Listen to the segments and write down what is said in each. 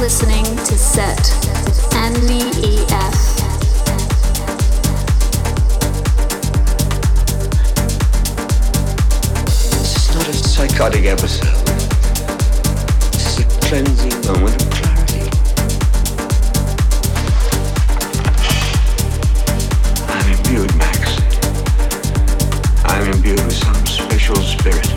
listening to Set and Lee EF. It's not a psychotic episode. This is a cleansing moment of clarity. I'm imbued, Max. I'm imbued with some special spirit.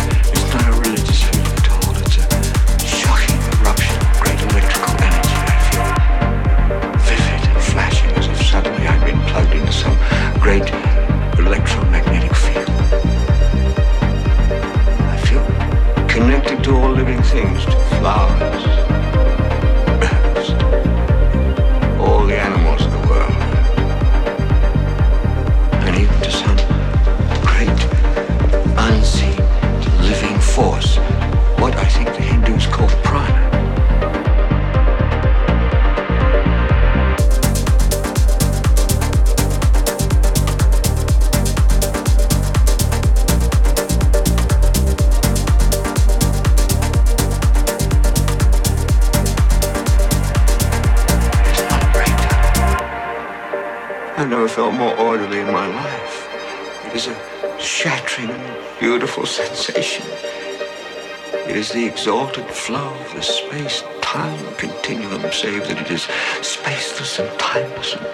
Productions.